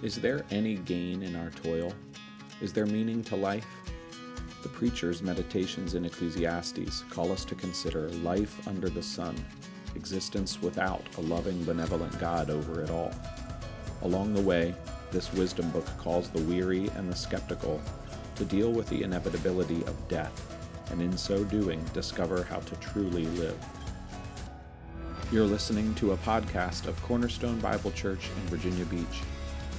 Is there any gain in our toil? Is there meaning to life? The preacher's meditations in Ecclesiastes call us to consider life under the sun, existence without a loving, benevolent God over it all. Along the way, this wisdom book calls the weary and the skeptical to deal with the inevitability of death, and in so doing, discover how to truly live. You're listening to a podcast of Cornerstone Bible Church in Virginia Beach.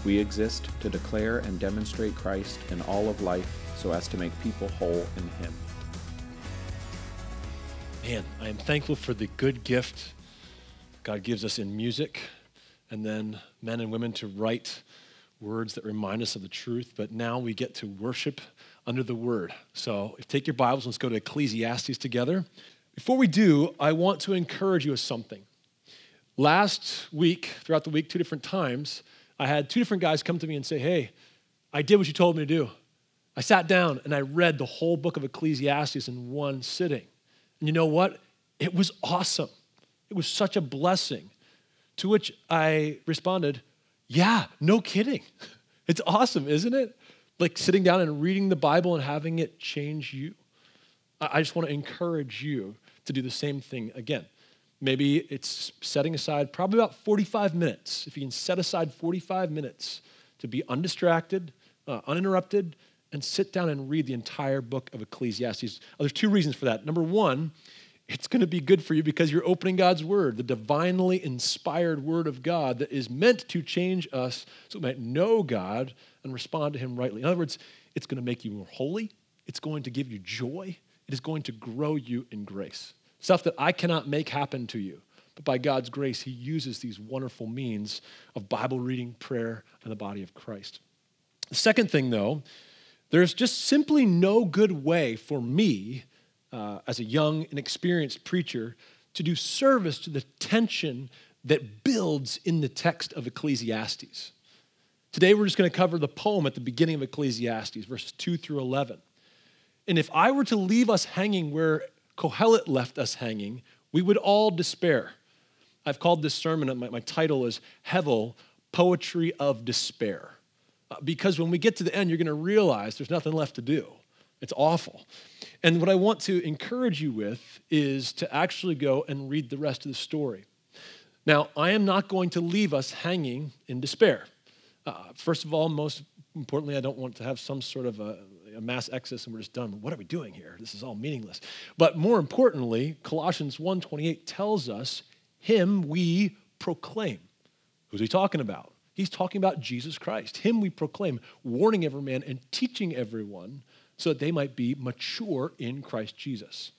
We exist to declare and demonstrate Christ in all of life so as to make people whole in Him. Man, I am thankful for the good gift God gives us in music, and then men and women to write words that remind us of the truth. But now we get to worship under the word. So take your Bibles, let's go to Ecclesiastes together. Before we do, I want to encourage you with something. Last week, throughout the week, two different times, I had two different guys come to me and say, Hey, I did what you told me to do. I sat down and I read the whole book of Ecclesiastes in one sitting. And you know what? It was awesome. It was such a blessing. To which I responded, Yeah, no kidding. It's awesome, isn't it? Like sitting down and reading the Bible and having it change you. I just want to encourage you to do the same thing again. Maybe it's setting aside probably about 45 minutes. If you can set aside 45 minutes to be undistracted, uh, uninterrupted, and sit down and read the entire book of Ecclesiastes. Oh, there's two reasons for that. Number one, it's going to be good for you because you're opening God's word, the divinely inspired word of God that is meant to change us so we might know God and respond to Him rightly. In other words, it's going to make you more holy, it's going to give you joy, it is going to grow you in grace. Stuff that I cannot make happen to you. But by God's grace, He uses these wonderful means of Bible reading, prayer, and the body of Christ. The second thing, though, there's just simply no good way for me, uh, as a young and experienced preacher, to do service to the tension that builds in the text of Ecclesiastes. Today, we're just going to cover the poem at the beginning of Ecclesiastes, verses 2 through 11. And if I were to leave us hanging where Kohelet left us hanging, we would all despair. I've called this sermon, my, my title is Hevel, Poetry of Despair. Uh, because when we get to the end, you're going to realize there's nothing left to do. It's awful. And what I want to encourage you with is to actually go and read the rest of the story. Now, I am not going to leave us hanging in despair. Uh, first of all, most importantly, I don't want to have some sort of a a mass exodus and we're just done. What are we doing here? This is all meaningless. But more importantly, Colossians 1:28 tells us, him we proclaim. Who's he talking about? He's talking about Jesus Christ. Him we proclaim, warning every man and teaching everyone so that they might be mature in Christ Jesus.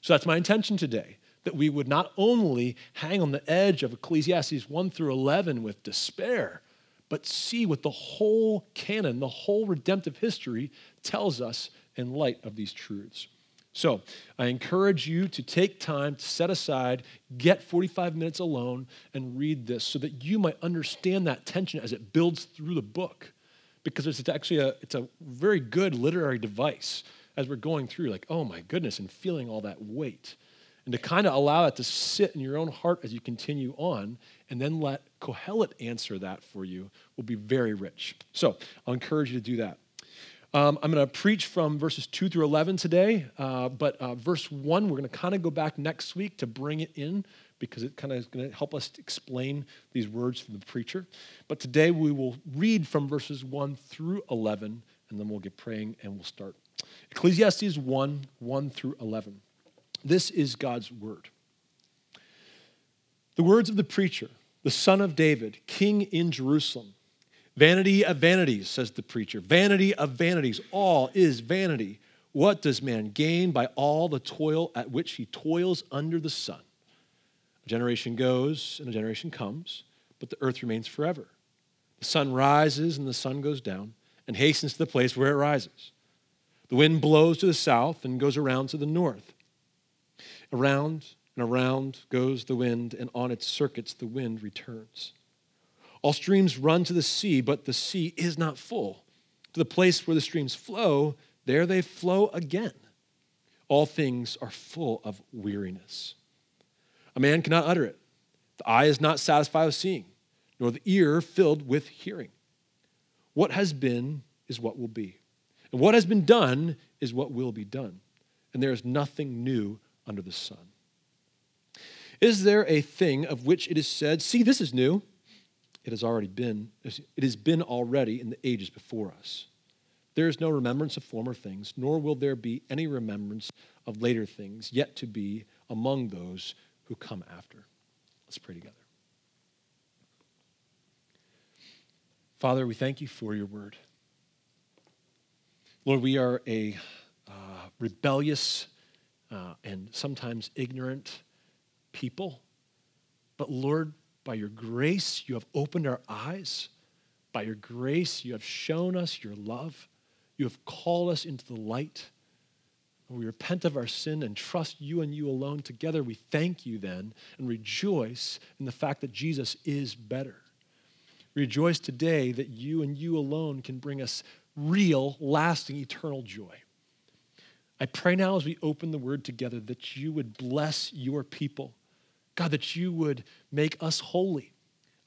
So that's my intention today that we would not only hang on the edge of Ecclesiastes 1 through 11 with despair, but see what the whole canon, the whole redemptive history tells us in light of these truths. So I encourage you to take time to set aside, get 45 minutes alone, and read this so that you might understand that tension as it builds through the book. Because it's actually a, it's a very good literary device as we're going through, like, oh my goodness, and feeling all that weight. And to kind of allow it to sit in your own heart as you continue on and then let Kohelet answer that for you will be very rich. So I'll encourage you to do that. Um, I'm going to preach from verses 2 through 11 today, uh, but uh, verse 1, we're going to kind of go back next week to bring it in because it kind of is going to help us explain these words from the preacher. But today we will read from verses 1 through 11, and then we'll get praying and we'll start. Ecclesiastes 1 1 through 11. This is God's word. The words of the preacher the son of David, king in Jerusalem. Vanity of vanities, says the preacher. Vanity of vanities. All is vanity. What does man gain by all the toil at which he toils under the sun? A generation goes and a generation comes, but the earth remains forever. The sun rises and the sun goes down and hastens to the place where it rises. The wind blows to the south and goes around to the north. Around and around goes the wind, and on its circuits the wind returns. All streams run to the sea, but the sea is not full. To the place where the streams flow, there they flow again. All things are full of weariness. A man cannot utter it. The eye is not satisfied with seeing, nor the ear filled with hearing. What has been is what will be. And what has been done is what will be done. And there is nothing new under the sun. Is there a thing of which it is said, See, this is new? It has already been, it has been already in the ages before us. There is no remembrance of former things, nor will there be any remembrance of later things yet to be among those who come after. Let's pray together. Father, we thank you for your word. Lord, we are a uh, rebellious uh, and sometimes ignorant people. But Lord, by your grace, you have opened our eyes. By your grace, you have shown us your love. You have called us into the light. we repent of our sin and trust you and you alone together. We thank you then and rejoice in the fact that Jesus is better. Rejoice today that you and you alone can bring us real, lasting, eternal joy. I pray now as we open the word together that you would bless your people. God, that you would make us holy.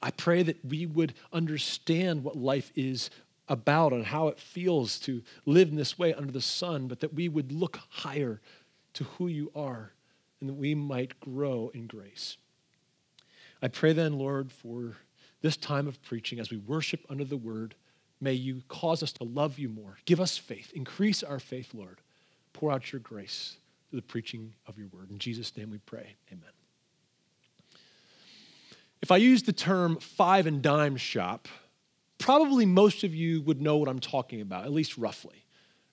I pray that we would understand what life is about and how it feels to live in this way under the sun, but that we would look higher to who you are and that we might grow in grace. I pray then, Lord, for this time of preaching as we worship under the word, may you cause us to love you more. Give us faith. Increase our faith, Lord. Pour out your grace through the preaching of your word. In Jesus' name we pray. Amen. If I use the term five and dime shop, probably most of you would know what I'm talking about, at least roughly.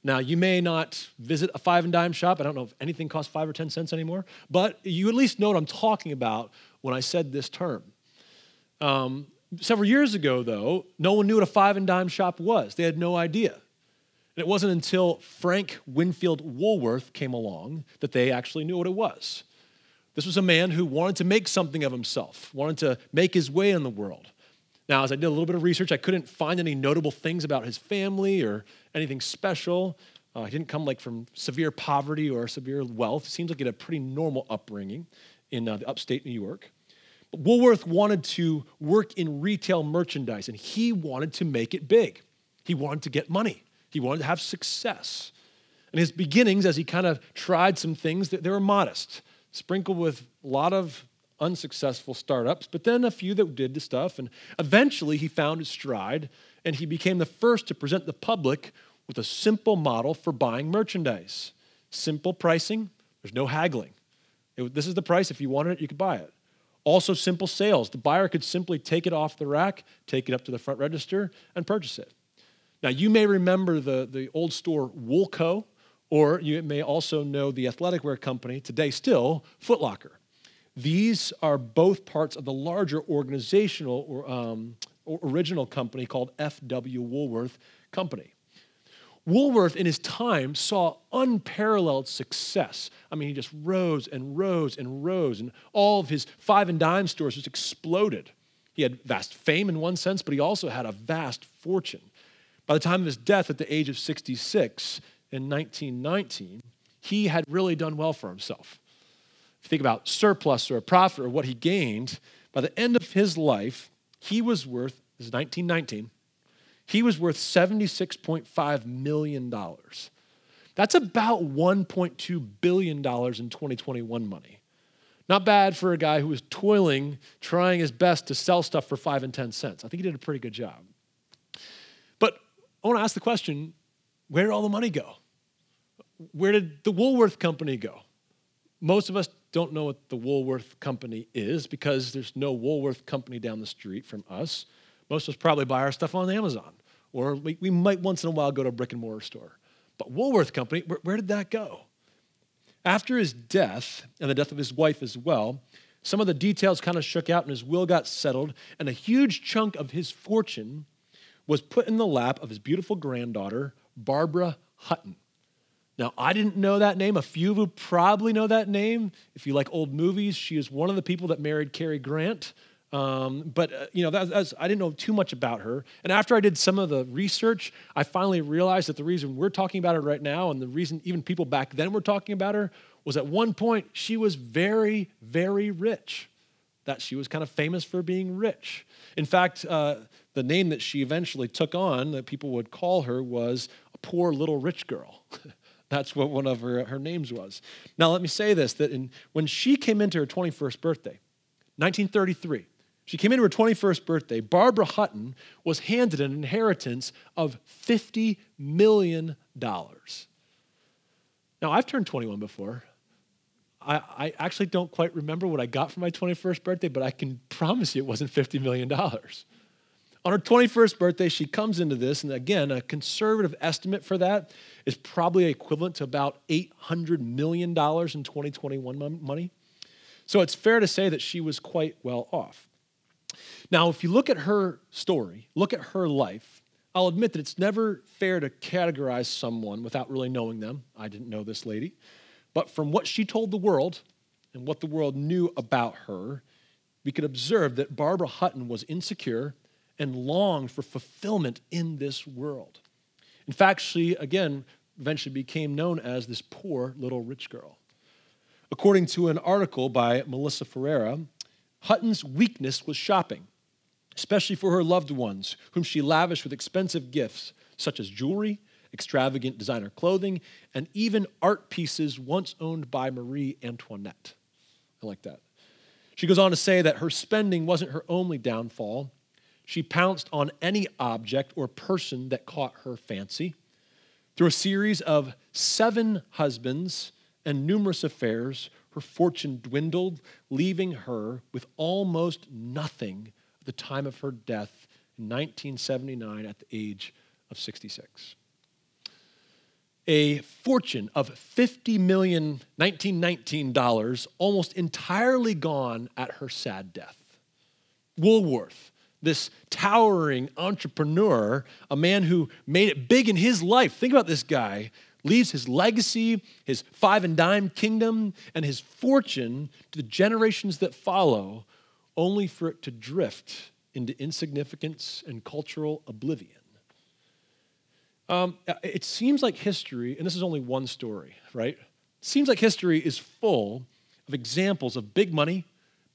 Now, you may not visit a five and dime shop. I don't know if anything costs five or 10 cents anymore, but you at least know what I'm talking about when I said this term. Um, several years ago, though, no one knew what a five and dime shop was. They had no idea. And it wasn't until Frank Winfield Woolworth came along that they actually knew what it was. This was a man who wanted to make something of himself, wanted to make his way in the world. Now, as I did a little bit of research, I couldn't find any notable things about his family or anything special. Uh, he didn't come like from severe poverty or severe wealth. Seems like he had a pretty normal upbringing in uh, the upstate New York. But Woolworth wanted to work in retail merchandise, and he wanted to make it big. He wanted to get money. He wanted to have success. And his beginnings, as he kind of tried some things, they were modest, sprinkled with a lot of unsuccessful startups, but then a few that did the stuff. And eventually he found his stride, and he became the first to present the public with a simple model for buying merchandise. Simple pricing, there's no haggling. It, this is the price. If you wanted it, you could buy it. Also, simple sales. The buyer could simply take it off the rack, take it up to the front register, and purchase it. Now, you may remember the, the old store Woolco, or you may also know the athletic wear company, today still, Foot Locker. These are both parts of the larger organizational or, um, original company called F.W. Woolworth Company. Woolworth, in his time, saw unparalleled success. I mean, he just rose and rose and rose, and all of his five and dime stores just exploded. He had vast fame in one sense, but he also had a vast fortune. By the time of his death at the age of 66 in 1919, he had really done well for himself. If you think about surplus or a profit or what he gained, by the end of his life, he was worth, this is 1919, he was worth $76.5 million. That's about $1.2 billion in 2021 money. Not bad for a guy who was toiling, trying his best to sell stuff for five and 10 cents. I think he did a pretty good job. But I want to ask the question where did all the money go? Where did the Woolworth Company go? Most of us don't know what the Woolworth Company is because there's no Woolworth Company down the street from us. Most of us probably buy our stuff on Amazon, or we, we might once in a while go to a brick and mortar store. But Woolworth Company, where, where did that go? After his death, and the death of his wife as well, some of the details kind of shook out and his will got settled, and a huge chunk of his fortune was put in the lap of his beautiful granddaughter, Barbara Hutton. Now, I didn't know that name. A few of you probably know that name. If you like old movies, she is one of the people that married Cary Grant. Um, but uh, you know, that, that's, I didn't know too much about her. And after I did some of the research, I finally realized that the reason we're talking about her right now, and the reason even people back then were talking about her, was at one point she was very, very rich. that she was kind of famous for being rich. In fact, uh, the name that she eventually took on, that people would call her, was poor little rich girl. That's what one of her, her names was. Now, let me say this that in, when she came into her 21st birthday, 1933, she came into her 21st birthday, Barbara Hutton was handed an inheritance of $50 million. Now, I've turned 21 before. I, I, actually don't quite remember what I got for my 21st birthday, but I can promise you it wasn't $50 million. On her 21st birthday, she comes into this, and again, a conservative estimate for that is probably equivalent to about $800 million in 2021 money. So it's fair to say that she was quite well off. Now, if you look at her story, look at her life, I'll admit that it's never fair to categorize someone without really knowing them. I didn't know this lady. But from what she told the world and what the world knew about her, we could observe that Barbara Hutton was insecure and longed for fulfillment in this world. In fact, she, again, eventually became known as this poor little rich girl. According to an article by Melissa Ferreira, Hutton's weakness was shopping, especially for her loved ones, whom she lavished with expensive gifts such as jewelry, extravagant designer clothing, and even art pieces once owned by Marie Antoinette. I like that. She goes on to say that her spending wasn't her only downfall. She pounced on any object or person that caught her fancy. Through a series of seven husbands and numerous affairs, her fortune dwindled, leaving her with almost nothing at the time of her death in 1979 at the age of 66. A fortune of $50 million 1919 dollars almost entirely gone at her sad death. Woolworth, this towering entrepreneur, a man who made it big in his life. Think about this guy. Leaves his legacy, his five and dime kingdom, and his fortune to the generations that follow, only for it to drift into insignificance and cultural oblivion. Um, it seems like history, and this is only one story, right? It seems like history is full of examples of big money,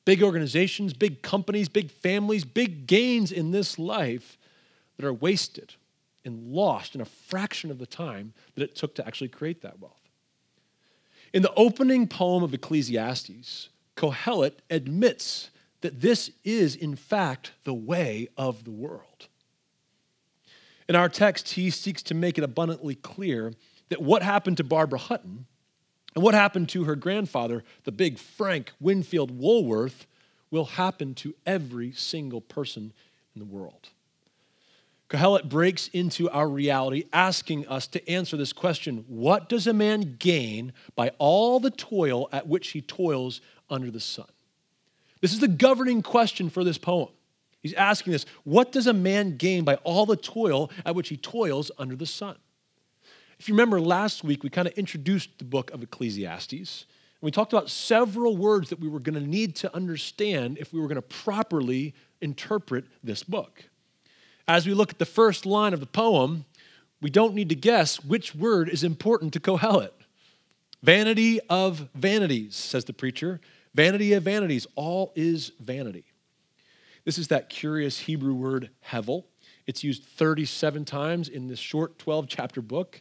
big organizations, big companies, big families, big gains in this life that are wasted and lost in a fraction of the time that it took to actually create that wealth. In the opening poem of Ecclesiastes, Kohelet admits that this is, in fact, the way of the world. In our text, he seeks to make it abundantly clear that what happened to Barbara Hutton and what happened to her grandfather, the big Frank Winfield Woolworth, will happen to every single person in the world. Kohelet breaks into our reality, asking us to answer this question What does a man gain by all the toil at which he toils under the sun? This is the governing question for this poem. He's asking this What does a man gain by all the toil at which he toils under the sun? If you remember last week, we kind of introduced the book of Ecclesiastes. And we talked about several words that we were going to need to understand if we were going to properly interpret this book. As we look at the first line of the poem, we don't need to guess which word is important to Kohelet. Vanity of vanities, says the preacher. Vanity of vanities, all is vanity. This is that curious Hebrew word hevel. It's used 37 times in this short 12 chapter book.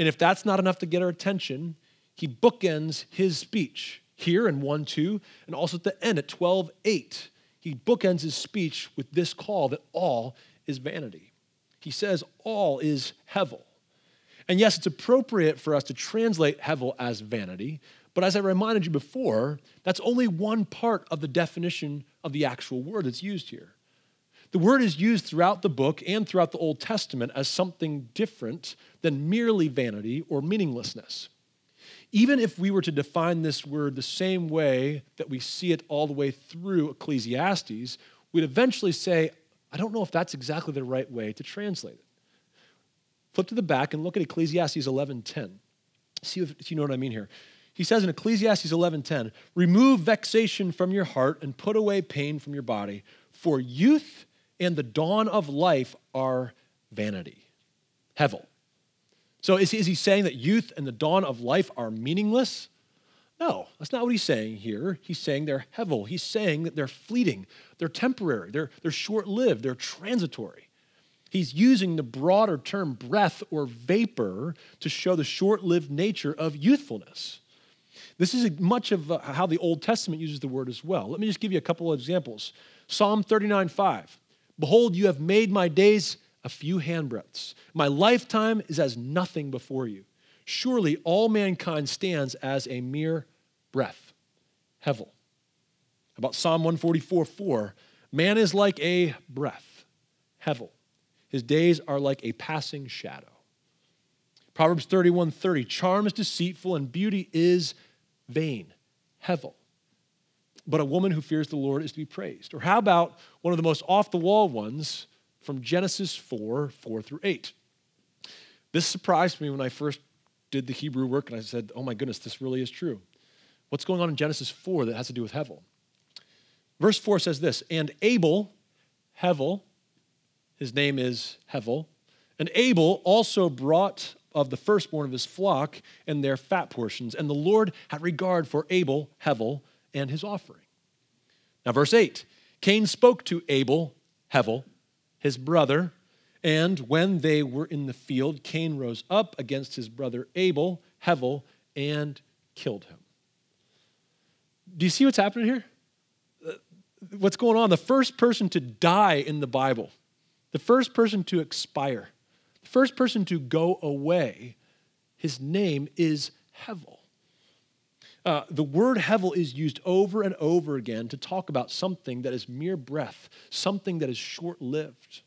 And if that's not enough to get our attention, he bookends his speech here in 1 2, and also at the end at 12 8. He bookends his speech with this call that all is vanity. He says all is hevel. And yes, it's appropriate for us to translate hevel as vanity, but as I reminded you before, that's only one part of the definition of the actual word that's used here. The word is used throughout the book and throughout the Old Testament as something different than merely vanity or meaninglessness. Even if we were to define this word the same way that we see it all the way through Ecclesiastes, we'd eventually say, I don't know if that's exactly the right way to translate it. Flip to the back and look at Ecclesiastes 11:10. See if, if you know what I mean here. He says in Ecclesiastes 11:10, "Remove vexation from your heart and put away pain from your body, for youth and the dawn of life are vanity." Hevel. So is he, is he saying that youth and the dawn of life are meaningless? No, that's not what he's saying here. He's saying they're hevel. He's saying that they're fleeting, they're temporary, they're, they're short lived, they're transitory. He's using the broader term breath or vapor to show the short lived nature of youthfulness. This is much of uh, how the Old Testament uses the word as well. Let me just give you a couple of examples. Psalm 39 5. Behold, you have made my days a few handbreadths. My lifetime is as nothing before you. Surely all mankind stands as a mere breath. Hevel. About Psalm 144 4. Man is like a breath. Hevel. His days are like a passing shadow. Proverbs 31 30. Charm is deceitful and beauty is vain. Hevel but a woman who fears the Lord is to be praised. Or how about one of the most off the wall ones from Genesis 4 4 through 8? This surprised me when I first did the Hebrew work and I said, oh my goodness, this really is true. What's going on in Genesis 4 that has to do with Hevel? Verse 4 says this And Abel, Hevel, his name is Hevel, and Abel also brought of the firstborn of his flock and their fat portions. And the Lord had regard for Abel, Hevel, and his offering. Now, verse 8 Cain spoke to Abel, Hevel, his brother, and when they were in the field, Cain rose up against his brother Abel, Hevel, and killed him. Do you see what's happening here? Uh, what's going on? The first person to die in the Bible, the first person to expire, the first person to go away, his name is Hevel. Uh, the word hevel is used over and over again to talk about something that is mere breath, something that is short lived.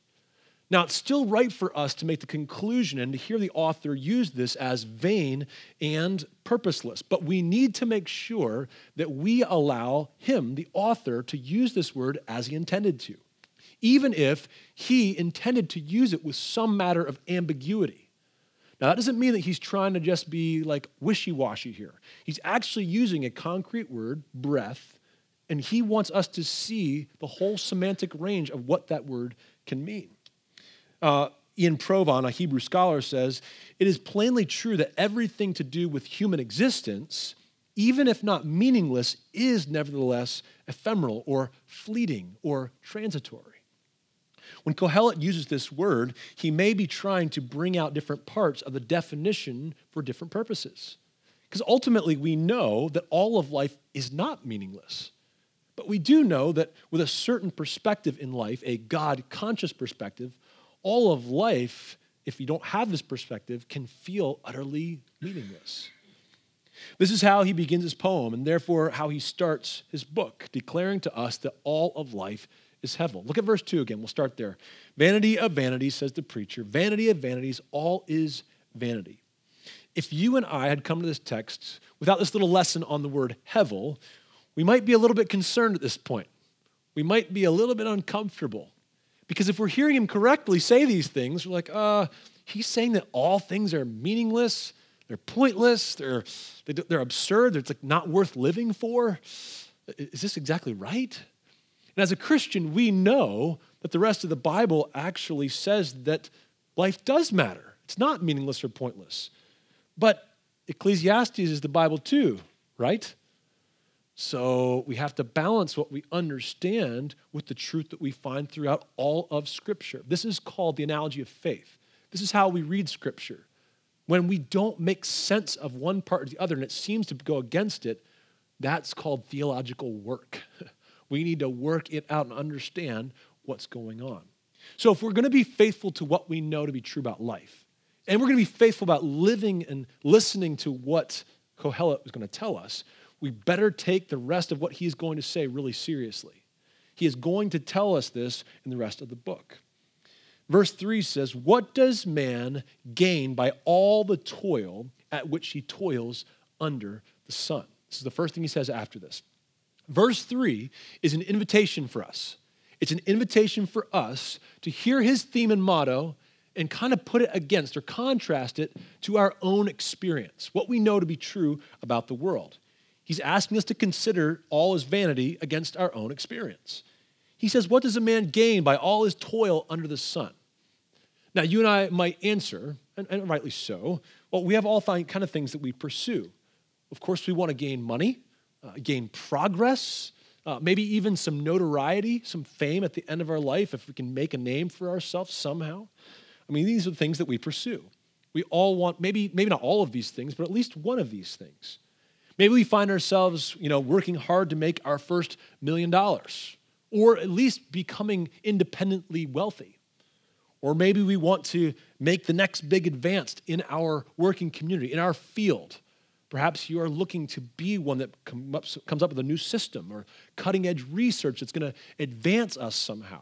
Now, it's still right for us to make the conclusion and to hear the author use this as vain and purposeless, but we need to make sure that we allow him, the author, to use this word as he intended to, even if he intended to use it with some matter of ambiguity. Now, that doesn't mean that he's trying to just be like wishy washy here. He's actually using a concrete word, breath, and he wants us to see the whole semantic range of what that word can mean. Uh, Iain Provan, a Hebrew scholar, says it is plainly true that everything to do with human existence, even if not meaningless, is nevertheless ephemeral or fleeting or transitory. When Kohelet uses this word, he may be trying to bring out different parts of the definition for different purposes. Because ultimately, we know that all of life is not meaningless. But we do know that with a certain perspective in life, a God conscious perspective, all of life, if you don't have this perspective, can feel utterly meaningless. This is how he begins his poem, and therefore how he starts his book, declaring to us that all of life is Hevel. Look at verse 2 again. We'll start there. Vanity of vanities, says the preacher. Vanity of vanities, all is vanity. If you and I had come to this text without this little lesson on the word Hevel, we might be a little bit concerned at this point. We might be a little bit uncomfortable. Because if we're hearing him correctly say these things, we're like, uh, he's saying that all things are meaningless, they're pointless, they're, they're absurd, they're like not worth living for. Is this exactly right? And as a Christian, we know that the rest of the Bible actually says that life does matter. It's not meaningless or pointless. But Ecclesiastes is the Bible too, right? So we have to balance what we understand with the truth that we find throughout all of Scripture. This is called the analogy of faith. This is how we read Scripture. When we don't make sense of one part or the other and it seems to go against it, that's called theological work. We need to work it out and understand what's going on. So, if we're going to be faithful to what we know to be true about life, and we're going to be faithful about living and listening to what Kohelet is going to tell us, we better take the rest of what he's going to say really seriously. He is going to tell us this in the rest of the book. Verse 3 says, What does man gain by all the toil at which he toils under the sun? This is the first thing he says after this. Verse 3 is an invitation for us. It's an invitation for us to hear his theme and motto and kind of put it against or contrast it to our own experience, what we know to be true about the world. He's asking us to consider all his vanity against our own experience. He says, What does a man gain by all his toil under the sun? Now, you and I might answer, and, and rightly so, well, we have all kind of things that we pursue Of course, we want to gain money, uh, gain progress, uh, maybe even some notoriety, some fame at the end of our life if we can make a name for ourselves somehow. I mean, these are the things that we pursue. We all want, maybe, maybe not all of these things, but at least one of these things. Maybe we find ourselves, you know, working hard to make our first million dollars, or at least becoming independently wealthy. Or maybe we want to make the next big advance in our working community, in our field. Perhaps you are looking to be one that up, comes up with a new system or cutting edge research that's going to advance us somehow.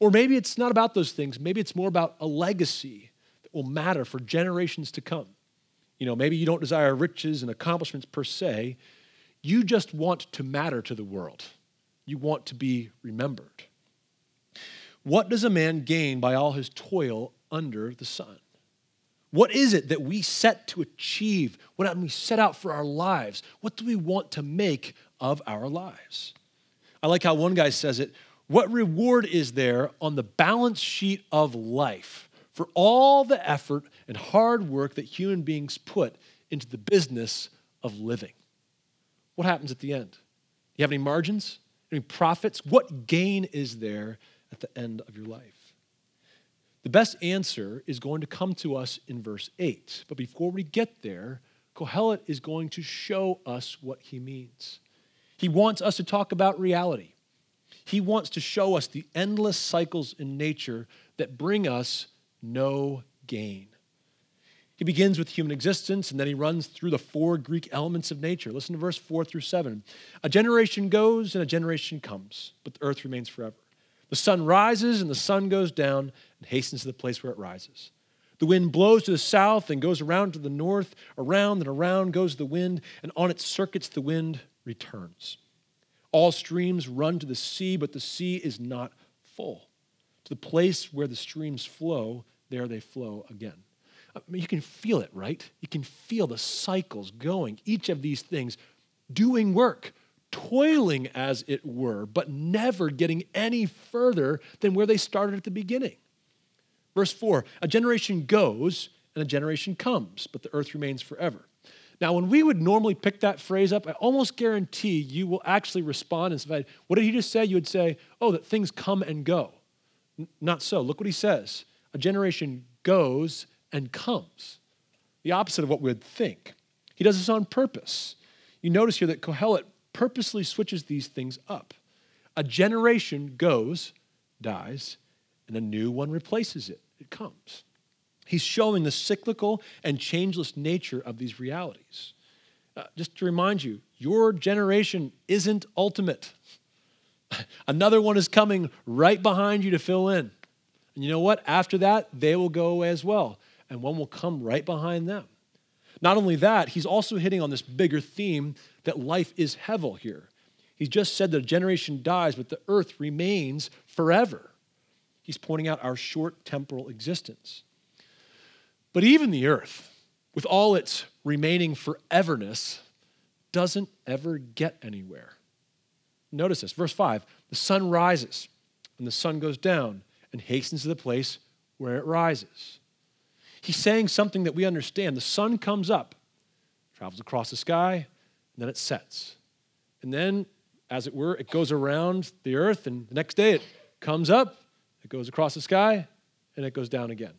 Or maybe it's not about those things. Maybe it's more about a legacy that will matter for generations to come. You know, maybe you don't desire riches and accomplishments per se. You just want to matter to the world. You want to be remembered. What does a man gain by all his toil under the sun? What is it that we set to achieve when we set out for our lives? What do we want to make of our lives? I like how one guy says it what reward is there on the balance sheet of life for all the effort and hard work that human beings put into the business of living? What happens at the end? Do you have any margins? Any profits? What gain is there at the end of your life? The best answer is going to come to us in verse 8. But before we get there, Kohelet is going to show us what he means. He wants us to talk about reality. He wants to show us the endless cycles in nature that bring us no gain. He begins with human existence and then he runs through the four Greek elements of nature. Listen to verse 4 through 7. A generation goes and a generation comes, but the earth remains forever. The sun rises and the sun goes down and hastens to the place where it rises. The wind blows to the south and goes around to the north. Around and around goes the wind, and on its circuits the wind returns. All streams run to the sea, but the sea is not full. To the place where the streams flow, there they flow again. I mean, you can feel it, right? You can feel the cycles going, each of these things doing work, toiling as it were, but never getting any further than where they started at the beginning. Verse 4 A generation goes and a generation comes, but the earth remains forever. Now, when we would normally pick that phrase up, I almost guarantee you will actually respond and say, What did he just say? You would say, Oh, that things come and go. N- not so. Look what he says a generation goes and comes. The opposite of what we would think. He does this on purpose. You notice here that Kohelet purposely switches these things up. A generation goes, dies, and a new one replaces it. It comes. He's showing the cyclical and changeless nature of these realities. Uh, just to remind you, your generation isn't ultimate. Another one is coming right behind you to fill in. And you know what? After that, they will go away as well, and one will come right behind them. Not only that, he's also hitting on this bigger theme that life is hevel here. He's just said that a generation dies, but the earth remains forever. He's pointing out our short temporal existence. But even the earth, with all its remaining foreverness, doesn't ever get anywhere. Notice this, verse 5 the sun rises and the sun goes down and hastens to the place where it rises. He's saying something that we understand. The sun comes up, travels across the sky, and then it sets. And then, as it were, it goes around the earth, and the next day it comes up, it goes across the sky, and it goes down again.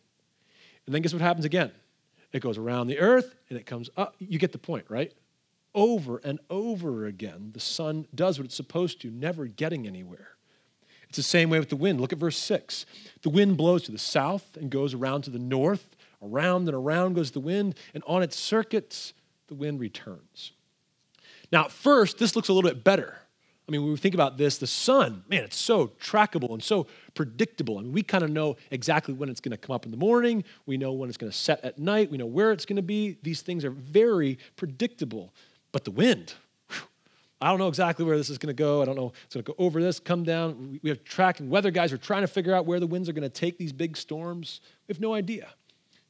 And then guess what happens again? It goes around the earth and it comes up. You get the point, right? Over and over again, the sun does what it's supposed to, never getting anywhere. It's the same way with the wind. Look at verse 6. The wind blows to the south and goes around to the north. Around and around goes the wind, and on its circuits, the wind returns. Now, first, this looks a little bit better. I mean, when we think about this, the sun, man, it's so trackable and so predictable. I mean, we kind of know exactly when it's going to come up in the morning. We know when it's going to set at night. We know where it's going to be. These things are very predictable. But the wind, whew, I don't know exactly where this is going to go. I don't know. It's going to go over this, come down. We have tracking weather guys are trying to figure out where the winds are going to take these big storms. We have no idea.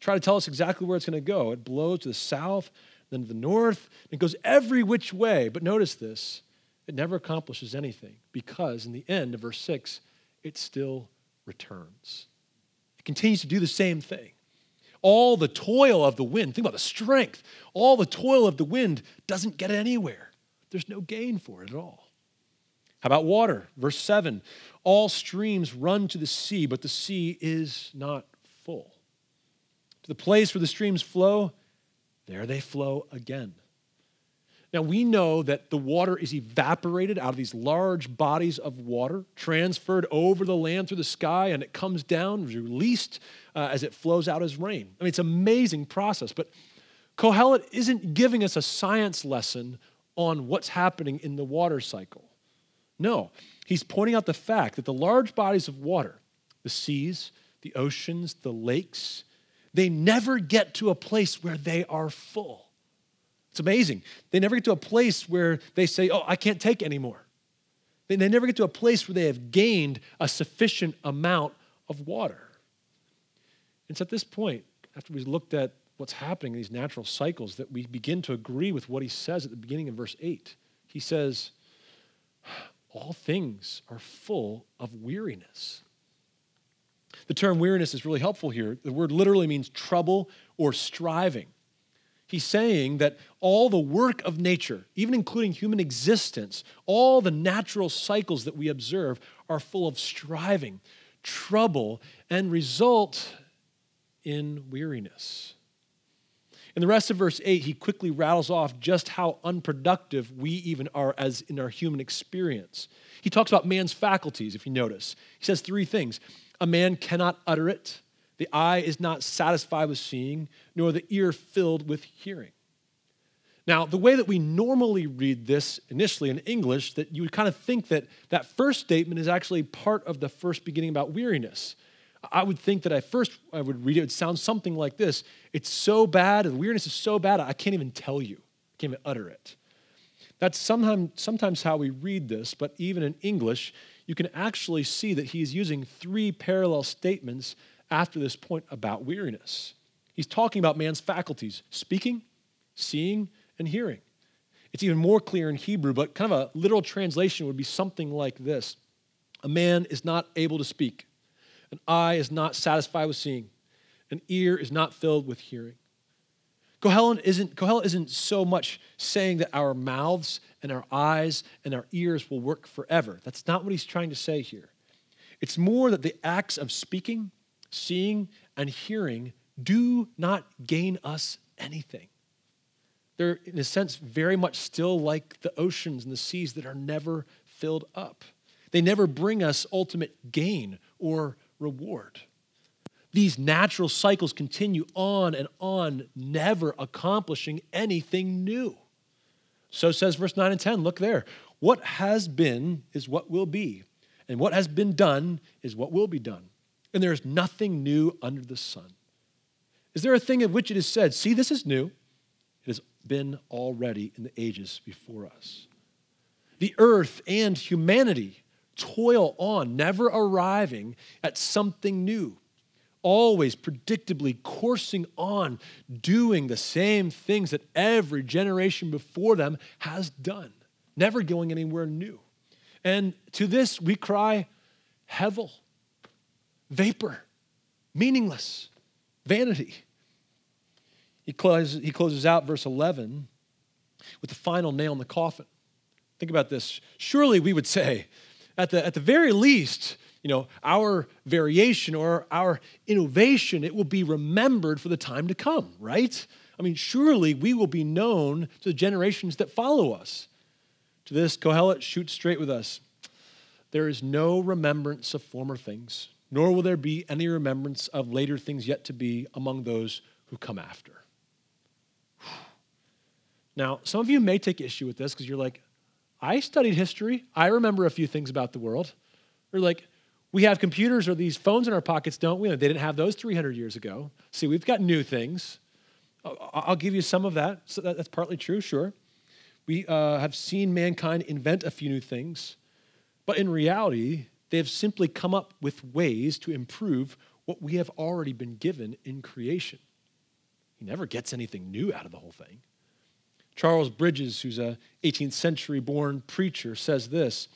Try to tell us exactly where it's going to go. It blows to the south, then to the north. It goes every which way. But notice this it never accomplishes anything because, in the end of verse 6, it still returns. It continues to do the same thing. All the toil of the wind, think about the strength, all the toil of the wind doesn't get anywhere. There's no gain for it at all. How about water? Verse 7 All streams run to the sea, but the sea is not full. The place where the streams flow, there they flow again. Now, we know that the water is evaporated out of these large bodies of water, transferred over the land through the sky, and it comes down, released uh, as it flows out as rain. I mean, it's an amazing process. But Kohelet isn't giving us a science lesson on what's happening in the water cycle. No, he's pointing out the fact that the large bodies of water, the seas, the oceans, the lakes, they never get to a place where they are full. It's amazing. They never get to a place where they say, Oh, I can't take anymore. They, they never get to a place where they have gained a sufficient amount of water. And it's at this point, after we've looked at what's happening in these natural cycles, that we begin to agree with what he says at the beginning of verse 8. He says, all things are full of weariness. The term weariness is really helpful here. The word literally means trouble or striving. He's saying that all the work of nature, even including human existence, all the natural cycles that we observe are full of striving, trouble, and result in weariness. In the rest of verse 8, he quickly rattles off just how unproductive we even are as in our human experience. He talks about man's faculties, if you notice. He says three things a man cannot utter it, the eye is not satisfied with seeing, nor the ear filled with hearing. Now, the way that we normally read this initially in English, that you would kind of think that that first statement is actually part of the first beginning about weariness. I would think that at first I would read it, it would sound something like this It's so bad, the weirdness is so bad, I can't even tell you, I can't even utter it. That's sometimes, sometimes how we read this, but even in English, you can actually see that he's using three parallel statements after this point about weariness. He's talking about man's faculties speaking, seeing, and hearing. It's even more clear in Hebrew, but kind of a literal translation would be something like this A man is not able to speak an eye is not satisfied with seeing. An ear is not filled with hearing. Kohelet isn't, Kohelet isn't so much saying that our mouths and our eyes and our ears will work forever. That's not what he's trying to say here. It's more that the acts of speaking, seeing, and hearing do not gain us anything. They're, in a sense, very much still like the oceans and the seas that are never filled up. They never bring us ultimate gain or reward. These natural cycles continue on and on, never accomplishing anything new. So says verse 9 and 10. Look there. What has been is what will be, and what has been done is what will be done. And there is nothing new under the sun. Is there a thing of which it is said, See, this is new? It has been already in the ages before us. The earth and humanity toil on, never arriving at something new, always predictably coursing on, doing the same things that every generation before them has done, never going anywhere new. And to this we cry, Hevel, vapor, meaningless, vanity. He closes, he closes out verse 11 with the final nail in the coffin. Think about this. Surely we would say, at the, at the very least, you know, our variation or our innovation, it will be remembered for the time to come, right? I mean, surely we will be known to the generations that follow us. To this, Kohelet shoots straight with us. There is no remembrance of former things, nor will there be any remembrance of later things yet to be among those who come after. Now, some of you may take issue with this because you're like, I studied history. I remember a few things about the world. Or like, we have computers or these phones in our pockets, don't we? They didn't have those 300 years ago. See, we've got new things. I'll give you some of that. So that's partly true, sure. We uh, have seen mankind invent a few new things, but in reality, they have simply come up with ways to improve what we have already been given in creation. He never gets anything new out of the whole thing. Charles Bridges, who's a 18th century born preacher, says this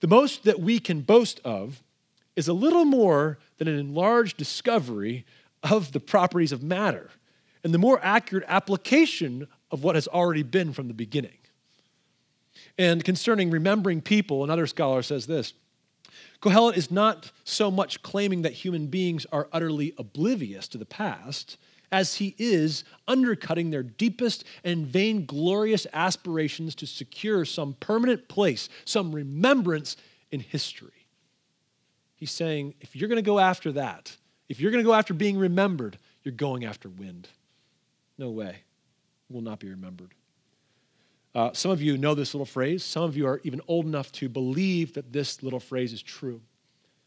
The most that we can boast of is a little more than an enlarged discovery of the properties of matter and the more accurate application of what has already been from the beginning. And concerning remembering people, another scholar says this Kohelet is not so much claiming that human beings are utterly oblivious to the past as he is undercutting their deepest and vainglorious aspirations to secure some permanent place, some remembrance in history. He's saying, if you're going to go after that, if you're going to go after being remembered, you're going after wind. No way. Will not be remembered. Uh, some of you know this little phrase. Some of you are even old enough to believe that this little phrase is true.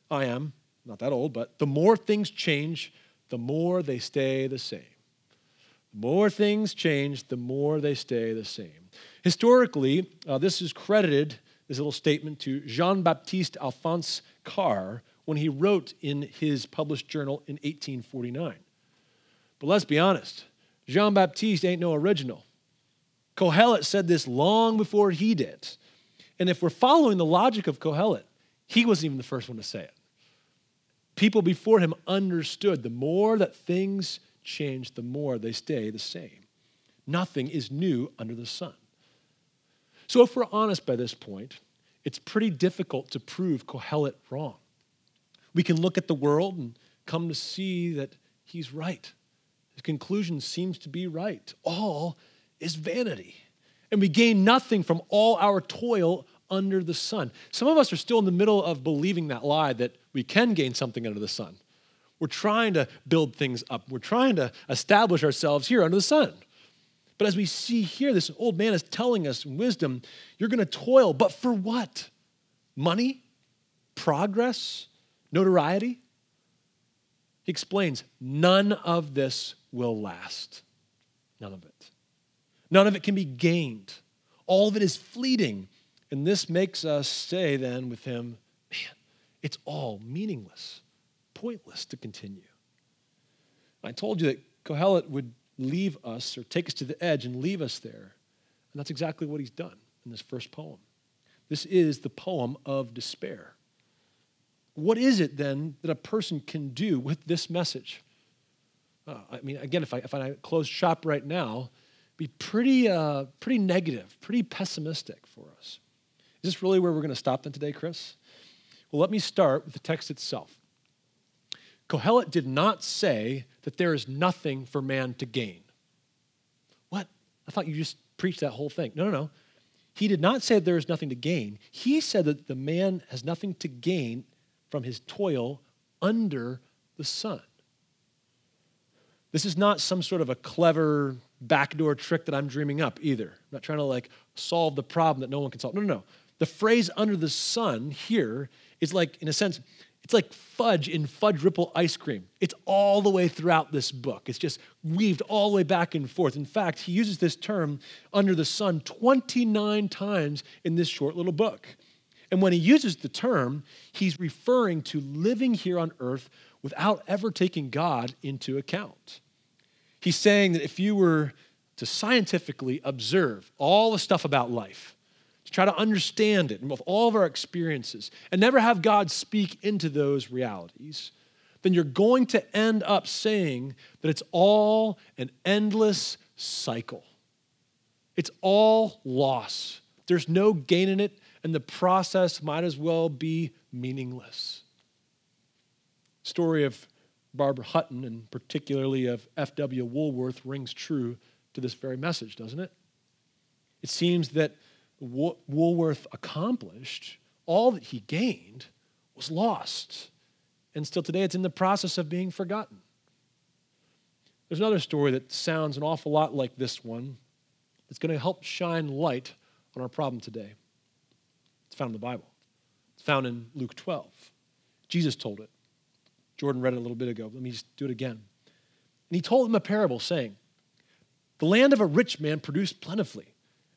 I am, not that old, but the more things change, the more they stay the same. The more things change, the more they stay the same. Historically, uh, this is credited, this little statement, to Jean Baptiste Alphonse Karr when he wrote in his published journal in 1849. But let's be honest, Jean Baptiste ain't no original. Kohelet said this long before he did. And if we're following the logic of Kohelet, he wasn't even the first one to say it. People before him understood the more that things change, the more they stay the same. Nothing is new under the sun. So, if we're honest by this point, it's pretty difficult to prove Kohelet wrong. We can look at the world and come to see that he's right. His conclusion seems to be right. All is vanity. And we gain nothing from all our toil under the sun. Some of us are still in the middle of believing that lie that we can gain something under the sun. We're trying to build things up, we're trying to establish ourselves here under the sun. But as we see here, this old man is telling us wisdom you're going to toil, but for what? Money? Progress? Notoriety? He explains none of this will last. None of it. None of it can be gained. All of it is fleeting. And this makes us say then with him, man, it's all meaningless, pointless to continue. I told you that Kohelet would leave us or take us to the edge and leave us there. And that's exactly what he's done in this first poem. This is the poem of despair. What is it then that a person can do with this message? Uh, I mean, again, if I, if I close shop right now, be pretty, uh, pretty negative, pretty pessimistic for us. Is this really where we're going to stop then today, Chris? Well, let me start with the text itself. Kohelet did not say that there is nothing for man to gain. What? I thought you just preached that whole thing. No, no, no. He did not say there is nothing to gain. He said that the man has nothing to gain from his toil under the sun. This is not some sort of a clever backdoor trick that I'm dreaming up either. I'm not trying to like solve the problem that no one can solve. No, no, no. The phrase under the sun here is like, in a sense, it's like fudge in fudge ripple ice cream. It's all the way throughout this book. It's just weaved all the way back and forth. In fact, he uses this term under the sun 29 times in this short little book. And when he uses the term, he's referring to living here on earth without ever taking God into account. He's saying that if you were to scientifically observe all the stuff about life, try to understand it with all of our experiences, and never have God speak into those realities, then you're going to end up saying that it's all an endless cycle. It's all loss. There's no gain in it, and the process might as well be meaningless. Story of Barbara Hutton and particularly of F.W. Woolworth rings true to this very message, doesn't it? It seems that Woolworth accomplished, all that he gained was lost. And still today, it's in the process of being forgotten. There's another story that sounds an awful lot like this one It's going to help shine light on our problem today. It's found in the Bible, it's found in Luke 12. Jesus told it. Jordan read it a little bit ago. Let me just do it again. And he told them a parable, saying, The land of a rich man produced plentifully.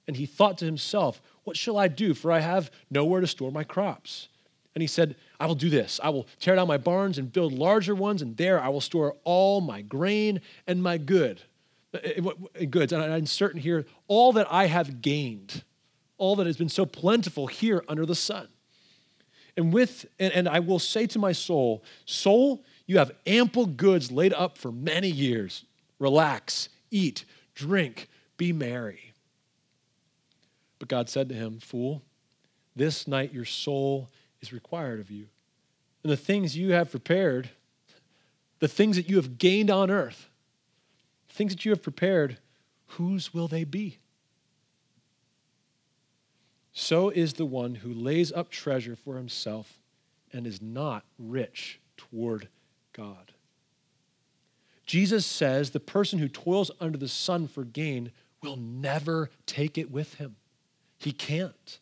And he thought to himself, What shall I do? For I have nowhere to store my crops. And he said, I will do this. I will tear down my barns and build larger ones, and there I will store all my grain and my good uh, uh, goods. And I'm certain here, all that I have gained all that has been so plentiful here under the sun. And with and, and I will say to my soul, soul, You have ample goods laid up for many years. Relax, eat, drink, be merry. But God said to him, Fool, this night your soul is required of you. And the things you have prepared, the things that you have gained on earth, things that you have prepared, whose will they be? So is the one who lays up treasure for himself and is not rich toward God. Jesus says the person who toils under the sun for gain will never take it with him. He can't.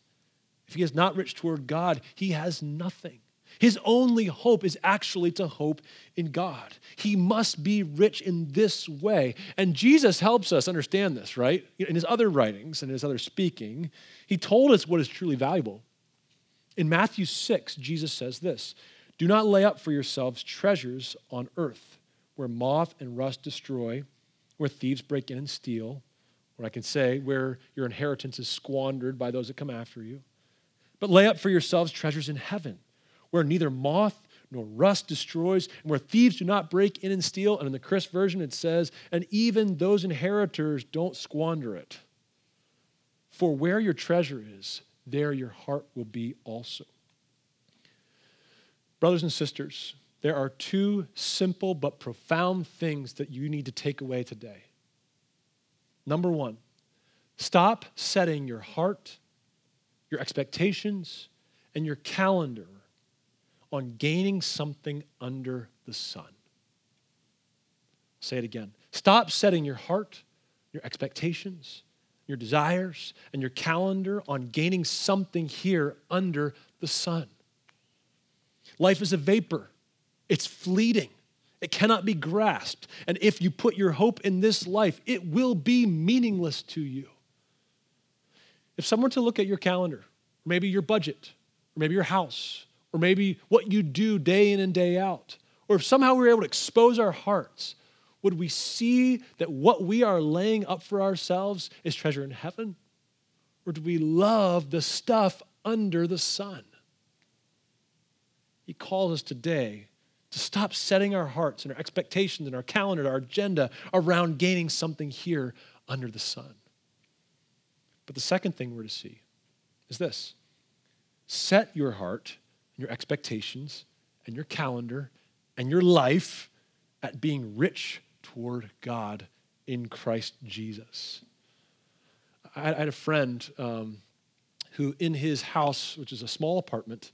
If he is not rich toward God, he has nothing. His only hope is actually to hope in God. He must be rich in this way. And Jesus helps us understand this, right? In his other writings and his other speaking, he told us what is truly valuable. In Matthew 6, Jesus says this Do not lay up for yourselves treasures on earth where moth and rust destroy, where thieves break in and steal, or I can say where your inheritance is squandered by those that come after you. But lay up for yourselves treasures in heaven, where neither moth nor rust destroys, and where thieves do not break in and steal. And in the Chris version, it says, and even those inheritors don't squander it. For where your treasure is, there your heart will be also. Brothers and sisters, there are two simple but profound things that you need to take away today. Number one, stop setting your heart, your expectations, and your calendar on gaining something under the sun. Say it again. Stop setting your heart, your expectations, your desires, and your calendar on gaining something here under the sun. Life is a vapor, it's fleeting. It cannot be grasped. And if you put your hope in this life, it will be meaningless to you. If someone were to look at your calendar, or maybe your budget, or maybe your house, or maybe what you do day in and day out, or if somehow we were able to expose our hearts, would we see that what we are laying up for ourselves is treasure in heaven? Or do we love the stuff under the sun? He calls us today to stop setting our hearts and our expectations and our calendar, our agenda around gaining something here under the sun. But the second thing we're to see is this set your heart, and your expectations, and your calendar and your life at being rich toward God in Christ Jesus. I had a friend um, who, in his house, which is a small apartment,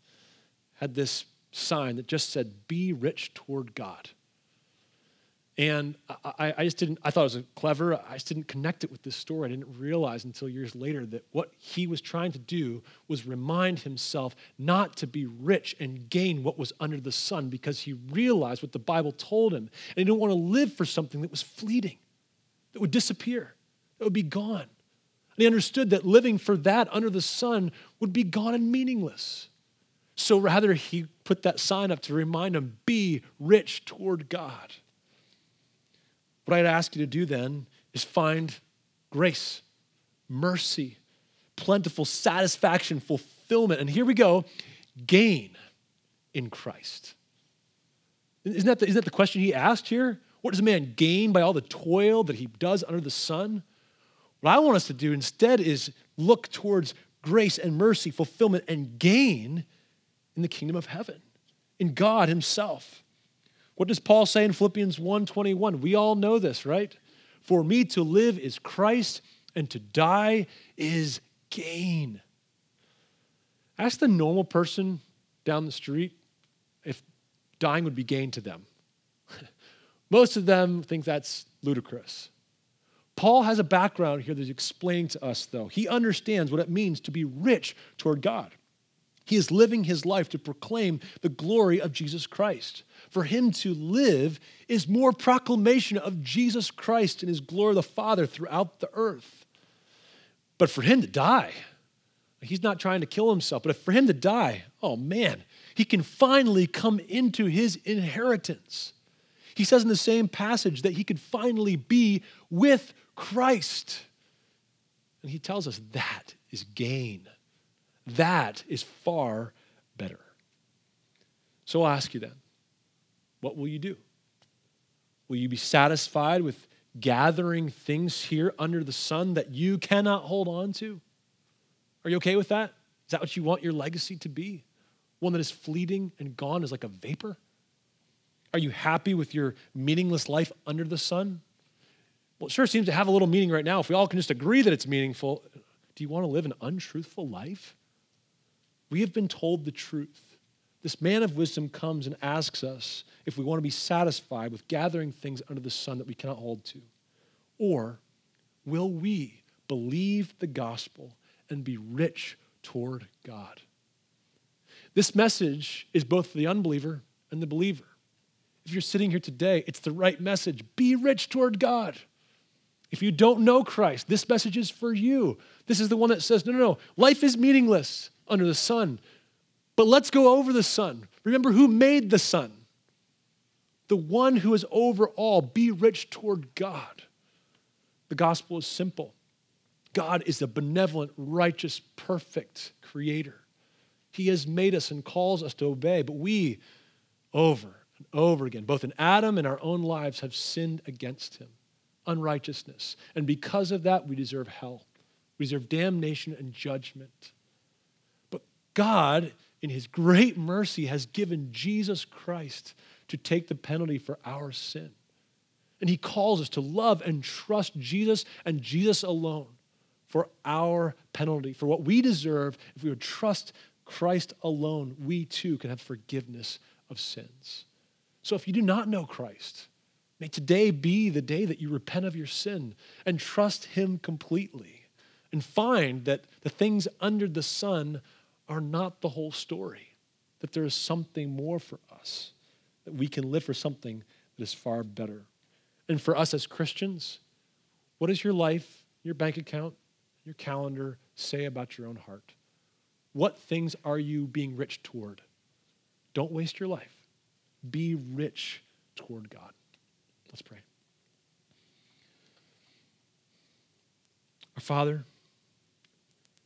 had this sign that just said, Be rich toward God. And I, I, just didn't, I thought it was clever. I just didn't connect it with this story. I didn't realize until years later that what he was trying to do was remind himself not to be rich and gain what was under the sun because he realized what the Bible told him. And he didn't want to live for something that was fleeting, that would disappear, that would be gone. And he understood that living for that under the sun would be gone and meaningless. So rather, he put that sign up to remind him be rich toward God. What I'd ask you to do then is find grace, mercy, plentiful satisfaction, fulfillment. And here we go gain in Christ. Isn't that, the, isn't that the question he asked here? What does a man gain by all the toil that he does under the sun? What I want us to do instead is look towards grace and mercy, fulfillment, and gain in the kingdom of heaven, in God Himself. What does Paul say in Philippians 1:21? We all know this, right? For me to live is Christ, and to die is gain. Ask the normal person down the street if dying would be gain to them. Most of them think that's ludicrous. Paul has a background here that's explaining to us, though. He understands what it means to be rich toward God. He is living his life to proclaim the glory of Jesus Christ. For him to live is more proclamation of Jesus Christ and his glory of the Father throughout the earth. But for him to die, he's not trying to kill himself, but for him to die, oh man, he can finally come into his inheritance. He says in the same passage that he could finally be with Christ. And he tells us that is gain. That is far better. So I'll ask you then what will you do? Will you be satisfied with gathering things here under the sun that you cannot hold on to? Are you okay with that? Is that what you want your legacy to be? One that is fleeting and gone is like a vapor? Are you happy with your meaningless life under the sun? Well, it sure seems to have a little meaning right now. If we all can just agree that it's meaningful, do you want to live an untruthful life? We have been told the truth. This man of wisdom comes and asks us if we want to be satisfied with gathering things under the sun that we cannot hold to. Or will we believe the gospel and be rich toward God? This message is both for the unbeliever and the believer. If you're sitting here today, it's the right message. Be rich toward God. If you don't know Christ, this message is for you. This is the one that says, no, no, no, life is meaningless under the sun. But let's go over the sun. Remember who made the sun? The one who is over all. Be rich toward God. The gospel is simple God is the benevolent, righteous, perfect creator. He has made us and calls us to obey, but we, over and over again, both in Adam and our own lives, have sinned against him, unrighteousness. And because of that, we deserve hell. We deserve damnation and judgment. God in his great mercy, has given Jesus Christ to take the penalty for our sin. And he calls us to love and trust Jesus and Jesus alone for our penalty, for what we deserve. If we would trust Christ alone, we too can have forgiveness of sins. So if you do not know Christ, may today be the day that you repent of your sin and trust him completely and find that the things under the sun are not the whole story, that there is something more for us, that we can live for something that is far better. And for us as Christians, what does your life, your bank account, your calendar say about your own heart? What things are you being rich toward? Don't waste your life. Be rich toward God. Let's pray. Our Father,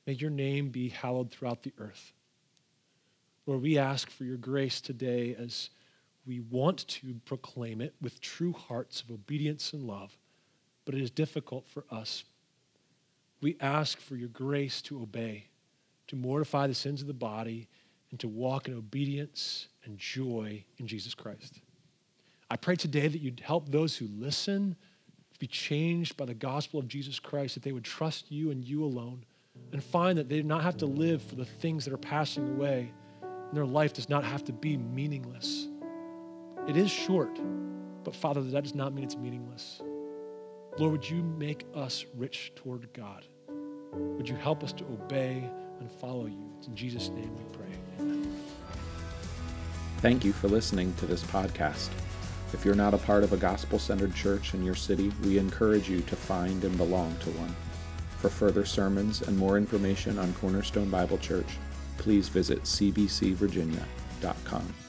May your name be hallowed throughout the earth. Lord, we ask for your grace today as we want to proclaim it with true hearts of obedience and love, but it is difficult for us. We ask for your grace to obey, to mortify the sins of the body, and to walk in obedience and joy in Jesus Christ. I pray today that you'd help those who listen be changed by the gospel of Jesus Christ, that they would trust you and you alone and find that they do not have to live for the things that are passing away, and their life does not have to be meaningless. It is short, but Father, that does not mean it's meaningless. Lord, would you make us rich toward God? Would you help us to obey and follow you? It's in Jesus' name we pray. Amen. Thank you for listening to this podcast. If you're not a part of a gospel centered church in your city, we encourage you to find and belong to one. For further sermons and more information on Cornerstone Bible Church, please visit cbcvirginia.com.